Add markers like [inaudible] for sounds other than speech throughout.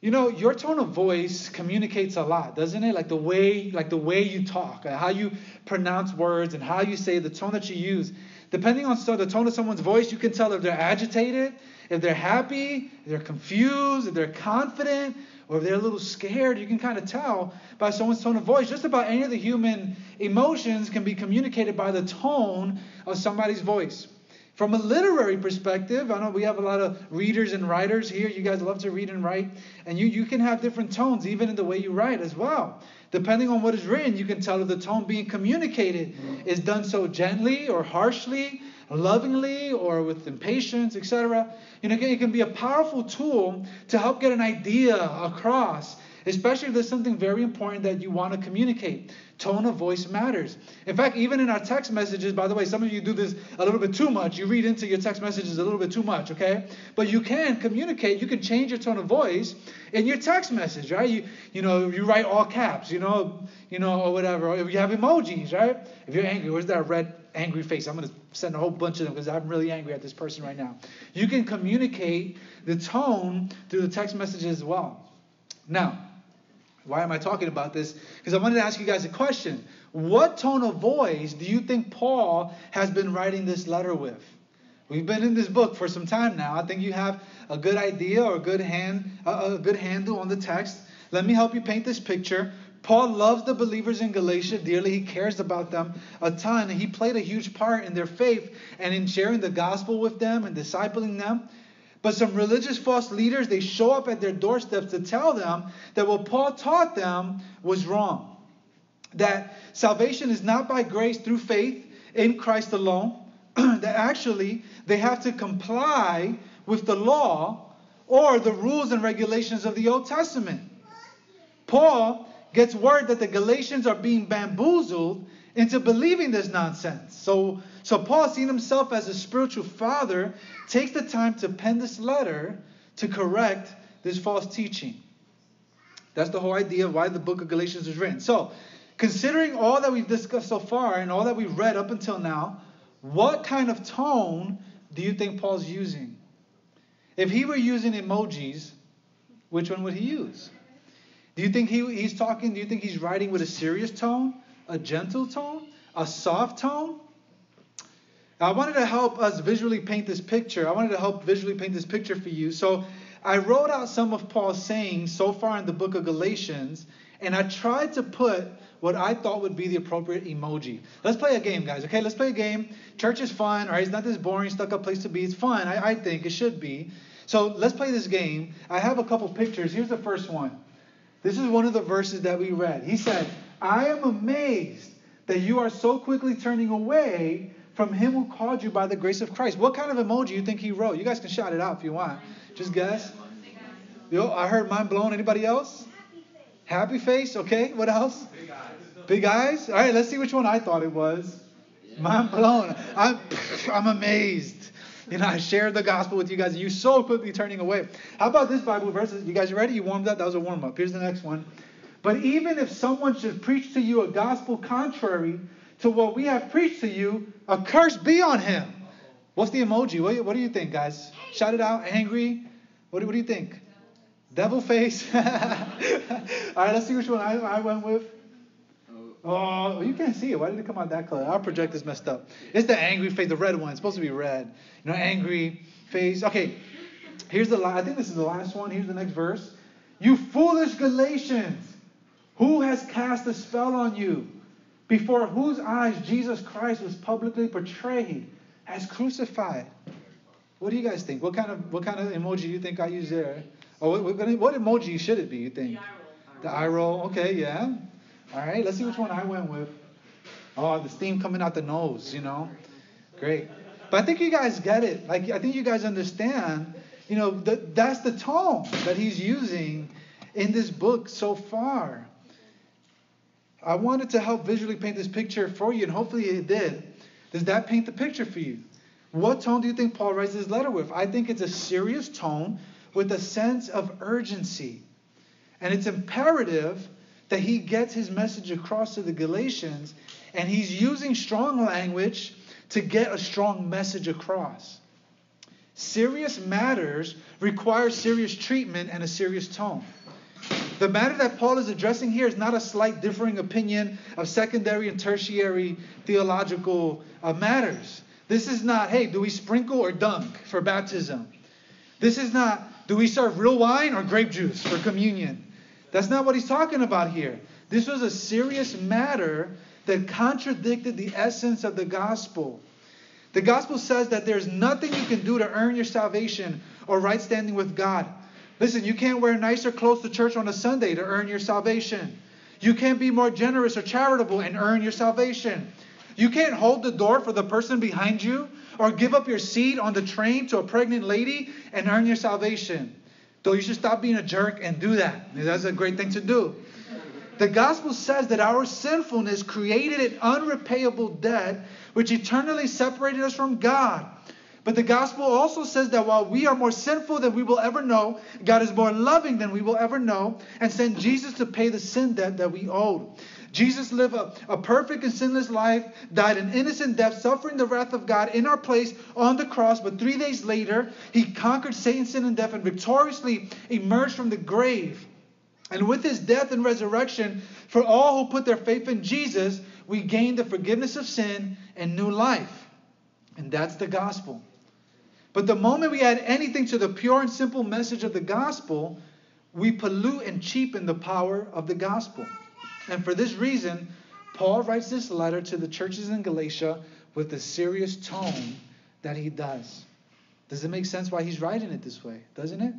You know, your tone of voice communicates a lot, doesn't it? Like the way, like the way you talk, how you pronounce words, and how you say the tone that you use. Depending on so the tone of someone's voice, you can tell if they're agitated, if they're happy, if they're confused, if they're confident, or if they're a little scared. You can kind of tell by someone's tone of voice. Just about any of the human emotions can be communicated by the tone of somebody's voice. From a literary perspective, I know we have a lot of readers and writers here. You guys love to read and write. And you, you can have different tones even in the way you write as well. Depending on what is written, you can tell if the tone being communicated is done so gently or harshly, lovingly or with impatience, etc. You know, it can be a powerful tool to help get an idea across especially if there's something very important that you want to communicate. Tone of voice matters. In fact, even in our text messages, by the way, some of you do this a little bit too much. You read into your text messages a little bit too much, okay? But you can communicate, you can change your tone of voice in your text message, right? You you know, you write all caps, you know, you know, or whatever. Or if you have emojis, right? If you're angry, where's that red angry face? I'm gonna send a whole bunch of them because I'm really angry at this person right now. You can communicate the tone through the text messages as well. Now, why am I talking about this? Because I wanted to ask you guys a question. What tone of voice do you think Paul has been writing this letter with? We've been in this book for some time now. I think you have a good idea or a good hand, a good handle on the text. Let me help you paint this picture. Paul loves the believers in Galatia dearly. He cares about them a ton. He played a huge part in their faith and in sharing the gospel with them and discipling them. But some religious false leaders, they show up at their doorsteps to tell them that what Paul taught them was wrong. That salvation is not by grace through faith in Christ alone, [clears throat] that actually they have to comply with the law or the rules and regulations of the Old Testament. Paul gets word that the Galatians are being bamboozled into believing this nonsense. So, so Paul, seeing himself as a spiritual father, takes the time to pen this letter to correct this false teaching. That's the whole idea of why the book of Galatians was written. So, considering all that we've discussed so far and all that we've read up until now, what kind of tone do you think Paul's using? If he were using emojis, which one would he use? Do you think he, he's talking, do you think he's writing with a serious tone, a gentle tone, a soft tone? I wanted to help us visually paint this picture. I wanted to help visually paint this picture for you. So I wrote out some of Paul's sayings so far in the book of Galatians, and I tried to put what I thought would be the appropriate emoji. Let's play a game, guys. Okay, let's play a game. Church is fun, right? It's not this boring, stuck up place to be. It's fun. I, I think it should be. So let's play this game. I have a couple pictures. Here's the first one. This is one of the verses that we read. He said, I am amazed that you are so quickly turning away from him who called you by the grace of Christ. What kind of emoji you think he wrote? You guys can shout it out if you want. Just guess. Yo, I heard mind blown. Anybody else? Happy face. Okay. What else? Big eyes. Big eyes. All right. Let's see which one I thought it was. Mind blown. I'm, [laughs] I'm amazed. You know, I shared the gospel with you guys, and you so quickly turning away. How about this Bible verse? You guys ready? You warmed up? That was a warm up. Here's the next one. But even if someone should preach to you a gospel contrary to what we have preached to you, a curse be on him. What's the emoji? What, what do you think, guys? Shout it out. Angry. What do, what do you think? Devil face. [laughs] All right, let's see which one I, I went with. Oh. oh, you can't see it. Why did it come out that color? Our projector's messed up. It's the angry face, the red one. It's supposed to be red. You know, angry face. Okay, here's the. I think this is the last one. Here's the next verse. You foolish Galatians, who has cast a spell on you? before whose eyes Jesus Christ was publicly portrayed as crucified. What do you guys think? What kind of what kind of emoji do you think I use there? Oh, what, what emoji should it be? You think? The eye roll. Okay, yeah. All right. Let's see which one I went with. Oh, the steam coming out the nose. You know, great. But I think you guys get it. Like I think you guys understand. You know, that that's the tone that he's using in this book so far. I wanted to help visually paint this picture for you, and hopefully it did. Does that paint the picture for you? What tone do you think Paul writes his letter with? I think it's a serious tone with a sense of urgency. And it's imperative that he gets his message across to the Galatians, and he's using strong language to get a strong message across. Serious matters require serious treatment and a serious tone. The matter that Paul is addressing here is not a slight differing opinion of secondary and tertiary theological uh, matters. This is not, hey, do we sprinkle or dunk for baptism? This is not, do we serve real wine or grape juice for communion? That's not what he's talking about here. This was a serious matter that contradicted the essence of the gospel. The gospel says that there's nothing you can do to earn your salvation or right standing with God. Listen, you can't wear nicer clothes to church on a Sunday to earn your salvation. You can't be more generous or charitable and earn your salvation. You can't hold the door for the person behind you or give up your seat on the train to a pregnant lady and earn your salvation. Though you should stop being a jerk and do that. That's a great thing to do. The gospel says that our sinfulness created an unrepayable debt which eternally separated us from God. But the gospel also says that while we are more sinful than we will ever know, God is more loving than we will ever know and sent Jesus to pay the sin debt that we owed. Jesus lived a, a, perfect and sinless life, died an innocent death, suffering the wrath of God in our place on the cross. But three days later, he conquered Satan, sin, and death and victoriously emerged from the grave. And with his death and resurrection, for all who put their faith in Jesus, we gain the forgiveness of sin and new life. And that's the gospel. But the moment we add anything to the pure and simple message of the gospel, we pollute and cheapen the power of the gospel. And for this reason, Paul writes this letter to the churches in Galatia with the serious tone that he does. Does it make sense why he's writing it this way? Doesn't it?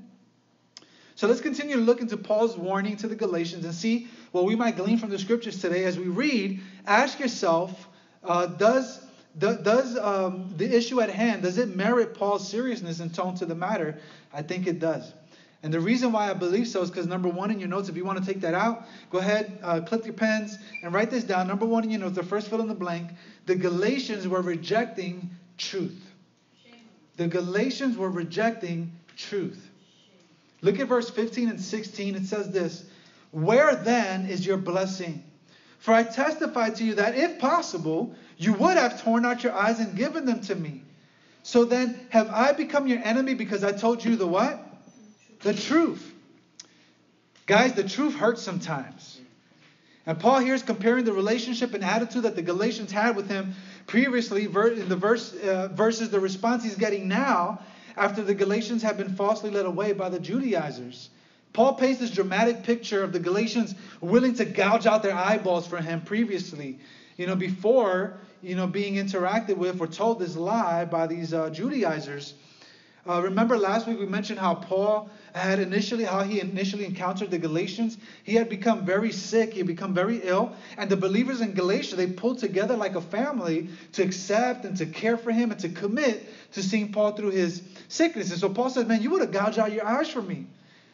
So let's continue to look into Paul's warning to the Galatians and see what we might glean from the scriptures today as we read. Ask yourself, uh, does does um, the issue at hand does it merit Paul's seriousness and tone to the matter? I think it does. And the reason why I believe so is because number one in your notes, if you want to take that out, go ahead, uh, click your pens and write this down. Number one in your notes, the first fill in the blank. The Galatians were rejecting truth. The Galatians were rejecting truth. Look at verse 15 and 16. It says this Where then is your blessing? For I testify to you that if possible, you would have torn out your eyes and given them to me. So then, have I become your enemy because I told you the what? The truth. Guys, the truth hurts sometimes. And Paul here is comparing the relationship and attitude that the Galatians had with him previously in the verse, uh, versus the response he's getting now after the Galatians have been falsely led away by the Judaizers. Paul paints this dramatic picture of the Galatians willing to gouge out their eyeballs for him previously, you know, before, you know, being interacted with or told this lie by these uh, Judaizers. Uh, remember last week we mentioned how Paul had initially, how he initially encountered the Galatians. He had become very sick, he had become very ill, and the believers in Galatia, they pulled together like a family to accept and to care for him and to commit to seeing Paul through his sickness. And so Paul says, Man, you would have gouged out your eyes for me.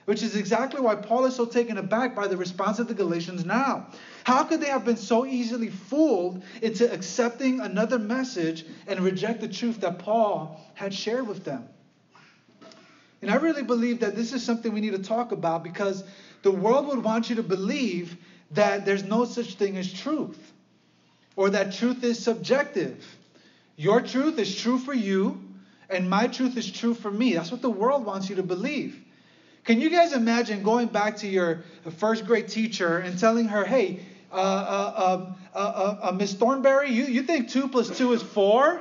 Which is exactly why Paul is so taken aback by the response of the Galatians now. How could they have been so easily fooled into accepting another message and reject the truth that Paul had shared with them? And I really believe that this is something we need to talk about because the world would want you to believe that there's no such thing as truth or that truth is subjective. Your truth is true for you, and my truth is true for me. That's what the world wants you to believe. Can you guys imagine going back to your first grade teacher and telling her, hey, uh, uh, um, uh, uh, uh Miss Thornberry, you, you think 2 plus 2 is 4?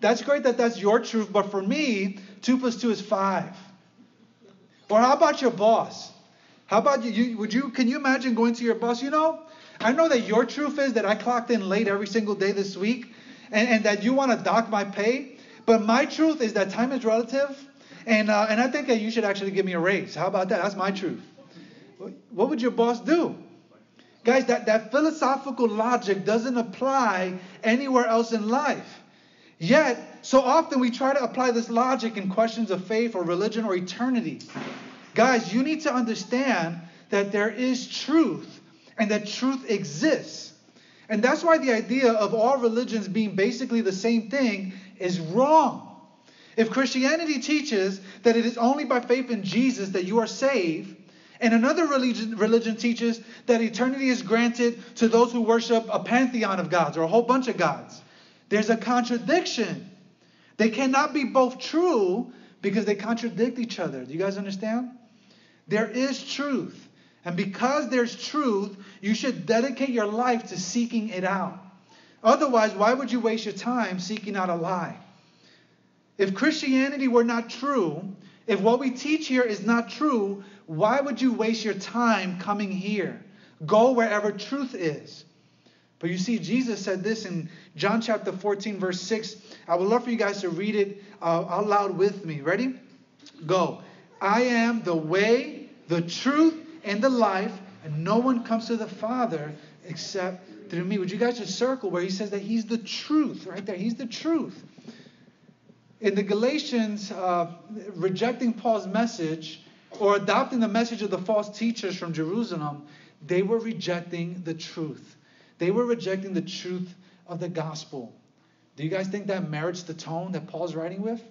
That's great that that's your truth, but for me, 2 plus 2 is 5. Or how about your boss? How about you, you? Would you? Can you imagine going to your boss? You know, I know that your truth is that I clocked in late every single day this week, and, and that you want to dock my pay. But my truth is that time is relative, and uh, and I think that you should actually give me a raise. How about that? That's my truth. What would your boss do? Guys, that, that philosophical logic doesn't apply anywhere else in life. Yet, so often we try to apply this logic in questions of faith or religion or eternity. Guys, you need to understand that there is truth and that truth exists. And that's why the idea of all religions being basically the same thing is wrong. If Christianity teaches that it is only by faith in Jesus that you are saved, and another religion, religion teaches that eternity is granted to those who worship a pantheon of gods or a whole bunch of gods, there's a contradiction. They cannot be both true because they contradict each other. Do you guys understand? There is truth. And because there's truth, you should dedicate your life to seeking it out. Otherwise, why would you waste your time seeking out a lie? If Christianity were not true, if what we teach here is not true, why would you waste your time coming here? Go wherever truth is. But you see, Jesus said this in John chapter 14, verse 6. I would love for you guys to read it uh, out loud with me. Ready? Go. I am the way, the truth, and the life, and no one comes to the Father except through me. Would you guys just circle where he says that he's the truth, right there? He's the truth. In the Galatians, uh, rejecting Paul's message or adopting the message of the false teachers from Jerusalem, they were rejecting the truth. They were rejecting the truth of the gospel. Do you guys think that merits the tone that Paul's writing with?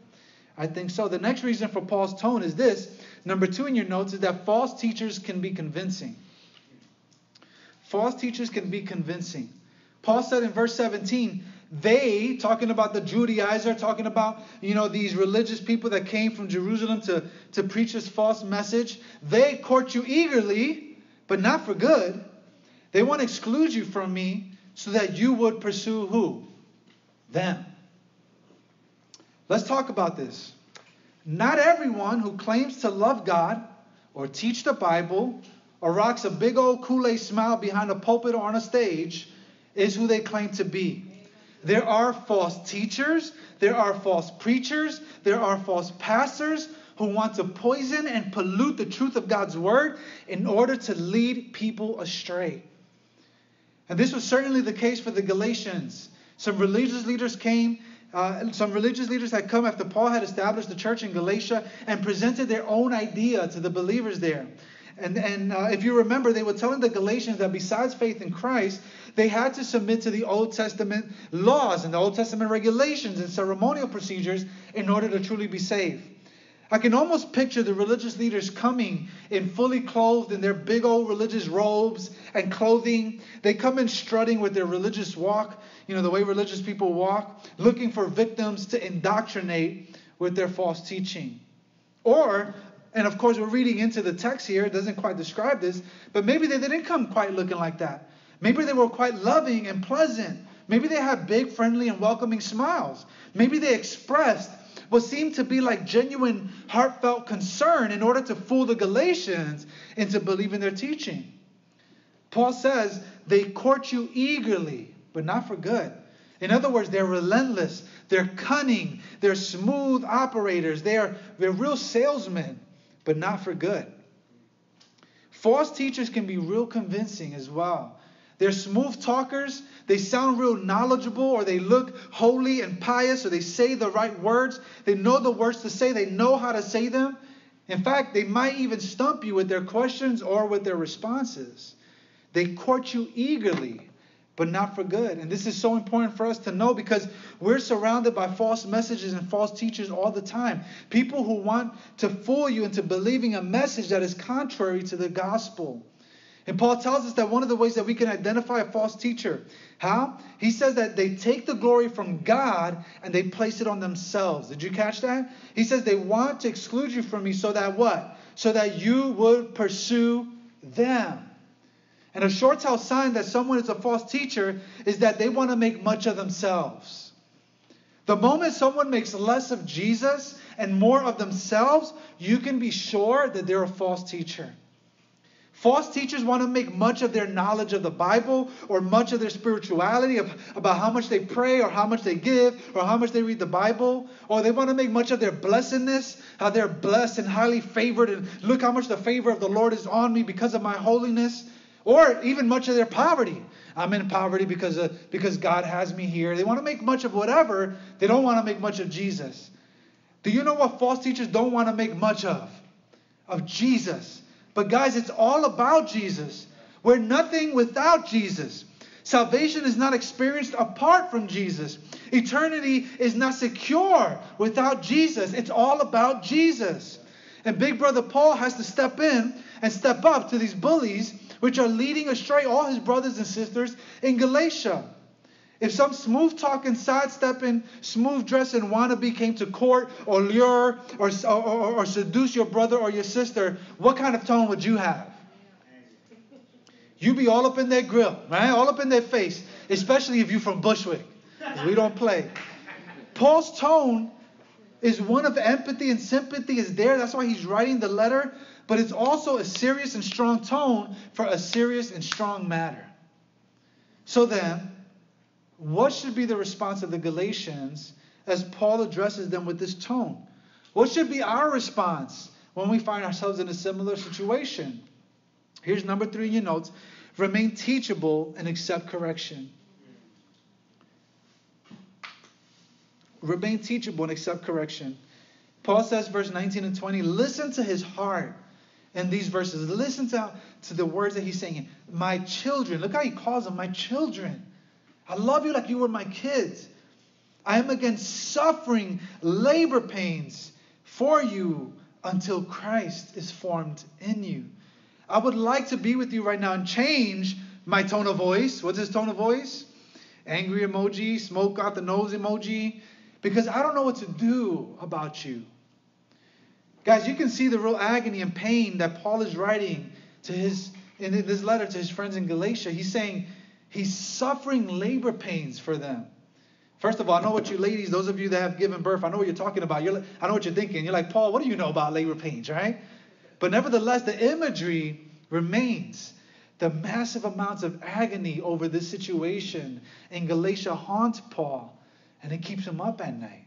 I think so. The next reason for Paul's tone is this. Number two in your notes is that false teachers can be convincing. False teachers can be convincing. Paul said in verse 17, they, talking about the Judaizer, talking about, you know, these religious people that came from Jerusalem to, to preach this false message, they court you eagerly, but not for good. They want to exclude you from me so that you would pursue who? Them. Let's talk about this. Not everyone who claims to love God or teach the Bible or rocks a big old Kool Aid smile behind a pulpit or on a stage is who they claim to be. There are false teachers, there are false preachers, there are false pastors who want to poison and pollute the truth of God's word in order to lead people astray. And this was certainly the case for the Galatians. Some religious leaders came, uh, some religious leaders had come after Paul had established the church in Galatia and presented their own idea to the believers there. And, and uh, if you remember, they were telling the Galatians that besides faith in Christ, they had to submit to the Old Testament laws and the Old Testament regulations and ceremonial procedures in order to truly be saved. I can almost picture the religious leaders coming in fully clothed in their big old religious robes and clothing. They come in strutting with their religious walk, you know, the way religious people walk, looking for victims to indoctrinate with their false teaching. Or, and of course, we're reading into the text here, it doesn't quite describe this, but maybe they didn't come quite looking like that. Maybe they were quite loving and pleasant. Maybe they had big, friendly, and welcoming smiles. Maybe they expressed what seemed to be like genuine, heartfelt concern in order to fool the Galatians into believing their teaching. Paul says they court you eagerly, but not for good. In other words, they're relentless, they're cunning, they're smooth operators, they're, they're real salesmen, but not for good. False teachers can be real convincing as well. They're smooth talkers. They sound real knowledgeable, or they look holy and pious, or they say the right words. They know the words to say, they know how to say them. In fact, they might even stump you with their questions or with their responses. They court you eagerly, but not for good. And this is so important for us to know because we're surrounded by false messages and false teachers all the time. People who want to fool you into believing a message that is contrary to the gospel. And Paul tells us that one of the ways that we can identify a false teacher, how? He says that they take the glory from God and they place it on themselves. Did you catch that? He says they want to exclude you from me so that what? So that you would pursue them. And a short tell sign that someone is a false teacher is that they want to make much of themselves. The moment someone makes less of Jesus and more of themselves, you can be sure that they're a false teacher. False teachers want to make much of their knowledge of the Bible or much of their spirituality of, about how much they pray or how much they give or how much they read the Bible. Or they want to make much of their blessedness, how they're blessed and highly favored, and look how much the favor of the Lord is on me because of my holiness. Or even much of their poverty. I'm in poverty because, of, because God has me here. They want to make much of whatever, they don't want to make much of Jesus. Do you know what false teachers don't want to make much of? Of Jesus. But guys, it's all about Jesus. We're nothing without Jesus. Salvation is not experienced apart from Jesus. Eternity is not secure without Jesus. It's all about Jesus. And Big Brother Paul has to step in and step up to these bullies, which are leading astray all his brothers and sisters in Galatia. If some smooth talking, sidestepping, smooth dressing wannabe came to court or lure or, or, or, seduce your brother or your sister, what kind of tone would you have? You'd be all up in their grill, right? All up in their face, especially if you're from Bushwick. We don't play. Paul's tone is one of empathy and sympathy is there. That's why he's writing the letter, but it's also a serious and strong tone for a serious and strong matter. So then, what should be the response of the Galatians as Paul addresses them with this tone? What should be our response when we find ourselves in a similar situation? Here's number three in your notes remain teachable and accept correction. Remain teachable and accept correction. Paul says, verse 19 and 20, listen to his heart in these verses. Listen to, to the words that he's saying. My children, look how he calls them, my children. I love you like you were my kids. I am against suffering, labor pains for you until Christ is formed in you. I would like to be with you right now and change my tone of voice. What's his tone of voice? Angry emoji, smoke out the nose emoji, because I don't know what to do about you. Guys, you can see the real agony and pain that Paul is writing to his in this letter to his friends in Galatia. He's saying, He's suffering labor pains for them. First of all, I know what you ladies, those of you that have given birth, I know what you're talking about. You're, I know what you're thinking. You're like, Paul, what do you know about labor pains, right? But nevertheless, the imagery remains. The massive amounts of agony over this situation in Galatia haunt Paul, and it keeps him up at night.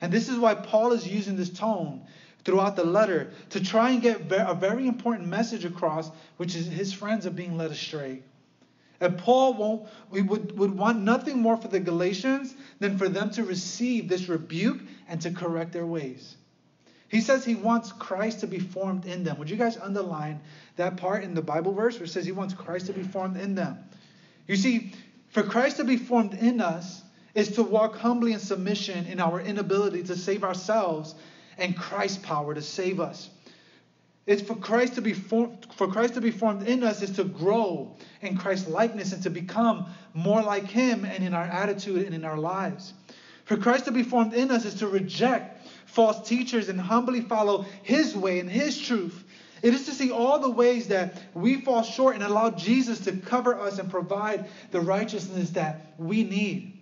And this is why Paul is using this tone throughout the letter to try and get a very important message across, which is his friends are being led astray. And Paul won't, we would, would want nothing more for the Galatians than for them to receive this rebuke and to correct their ways. He says he wants Christ to be formed in them. Would you guys underline that part in the Bible verse where it says he wants Christ to be formed in them? You see, for Christ to be formed in us is to walk humbly in submission in our inability to save ourselves and Christ's power to save us. It's for Christ to be formed, for Christ to be formed in us is to grow in Christ's likeness and to become more like him and in our attitude and in our lives. For Christ to be formed in us is to reject false teachers and humbly follow his way and his truth. It is to see all the ways that we fall short and allow Jesus to cover us and provide the righteousness that we need.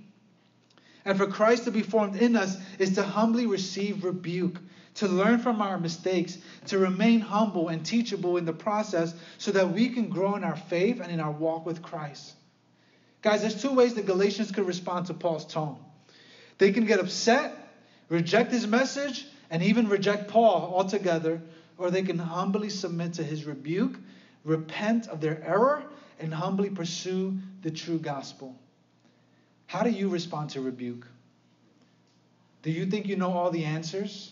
And for Christ to be formed in us is to humbly receive rebuke to learn from our mistakes, to remain humble and teachable in the process so that we can grow in our faith and in our walk with Christ. Guys, there's two ways the Galatians could respond to Paul's tone. They can get upset, reject his message, and even reject Paul altogether, or they can humbly submit to his rebuke, repent of their error, and humbly pursue the true gospel. How do you respond to rebuke? Do you think you know all the answers?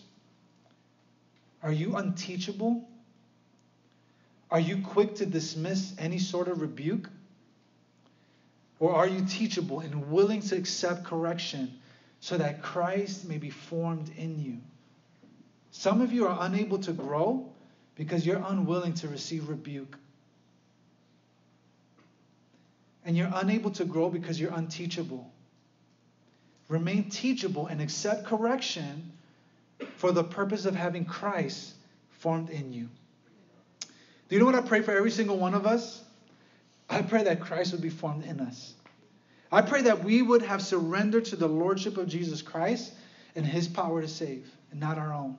Are you unteachable? Are you quick to dismiss any sort of rebuke? Or are you teachable and willing to accept correction so that Christ may be formed in you? Some of you are unable to grow because you're unwilling to receive rebuke. And you're unable to grow because you're unteachable. Remain teachable and accept correction for the purpose of having Christ formed in you. Do you know what I pray for every single one of us? I pray that Christ would be formed in us. I pray that we would have surrendered to the Lordship of Jesus Christ and His power to save, and not our own.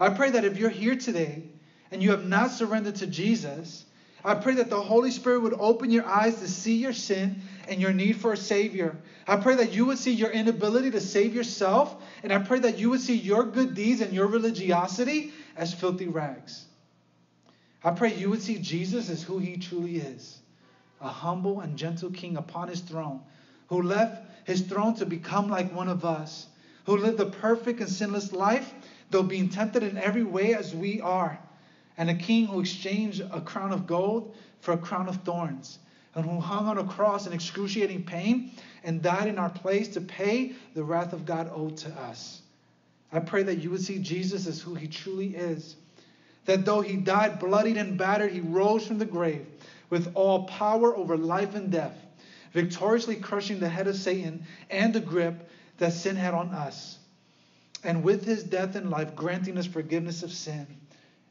I pray that if you're here today and you have not surrendered to Jesus, I pray that the Holy Spirit would open your eyes to see your sin and your need for a Savior. I pray that you would see your inability to save yourself, and I pray that you would see your good deeds and your religiosity as filthy rags. I pray you would see Jesus as who he truly is a humble and gentle king upon his throne, who left his throne to become like one of us, who lived a perfect and sinless life, though being tempted in every way as we are and a king who exchanged a crown of gold for a crown of thorns, and who hung on a cross in excruciating pain and died in our place to pay the wrath of God owed to us. I pray that you would see Jesus as who he truly is. That though he died bloodied and battered, he rose from the grave with all power over life and death. victoriously crushing the head of Satan and the grip that sin had on us, and with his death and life, granting us forgiveness of sin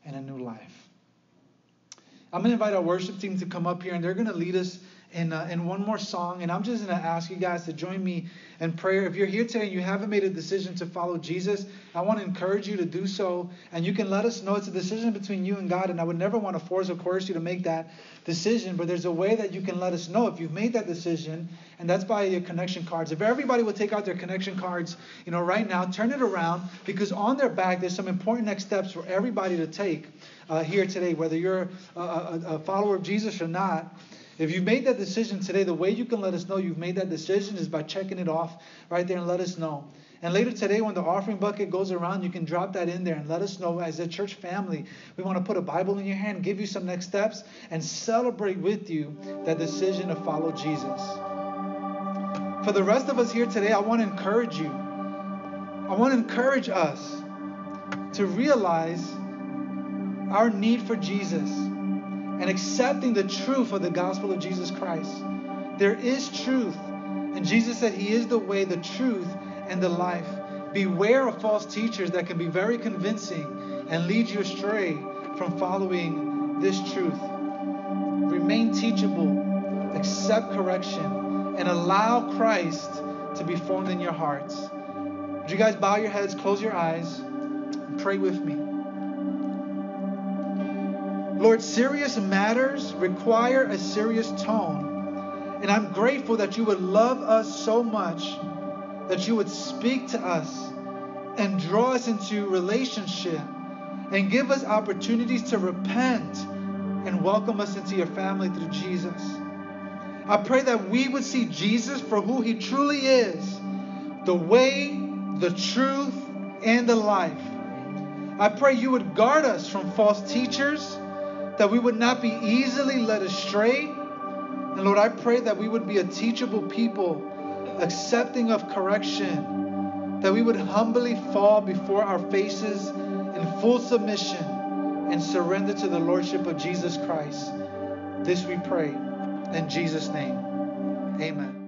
and a new life. I'm going to invite our worship team to come up here, and they're going to lead us in, uh, in one more song. And I'm just going to ask you guys to join me in prayer. If you're here today and you haven't made a decision to follow Jesus, I want to encourage you to do so. And you can let us know it's a decision between you and God. And I would never want to force or coerce you to make that decision. But there's a way that you can let us know if you've made that decision. And that's by your connection cards. If everybody would take out their connection cards, you know, right now, turn it around because on their back there's some important next steps for everybody to take uh, here today, whether you're a, a, a follower of Jesus or not. If you've made that decision today, the way you can let us know you've made that decision is by checking it off right there and let us know. And later today, when the offering bucket goes around, you can drop that in there and let us know as a church family. We want to put a Bible in your hand, give you some next steps, and celebrate with you that decision to follow Jesus. For the rest of us here today, I want to encourage you. I want to encourage us to realize our need for Jesus and accepting the truth of the gospel of Jesus Christ. There is truth. And Jesus said He is the way, the truth, and the life. Beware of false teachers that can be very convincing and lead you astray from following this truth. Remain teachable, accept correction, and allow Christ to be formed in your hearts. Would you guys bow your heads, close your eyes, and pray with me? Lord, serious matters require a serious tone. And I'm grateful that you would love us so much that you would speak to us and draw us into relationship and give us opportunities to repent and welcome us into your family through Jesus. I pray that we would see Jesus for who he truly is the way, the truth, and the life. I pray you would guard us from false teachers that we would not be easily led astray. And Lord, I pray that we would be a teachable people, accepting of correction, that we would humbly fall before our faces in full submission and surrender to the Lordship of Jesus Christ. This we pray in Jesus' name. Amen.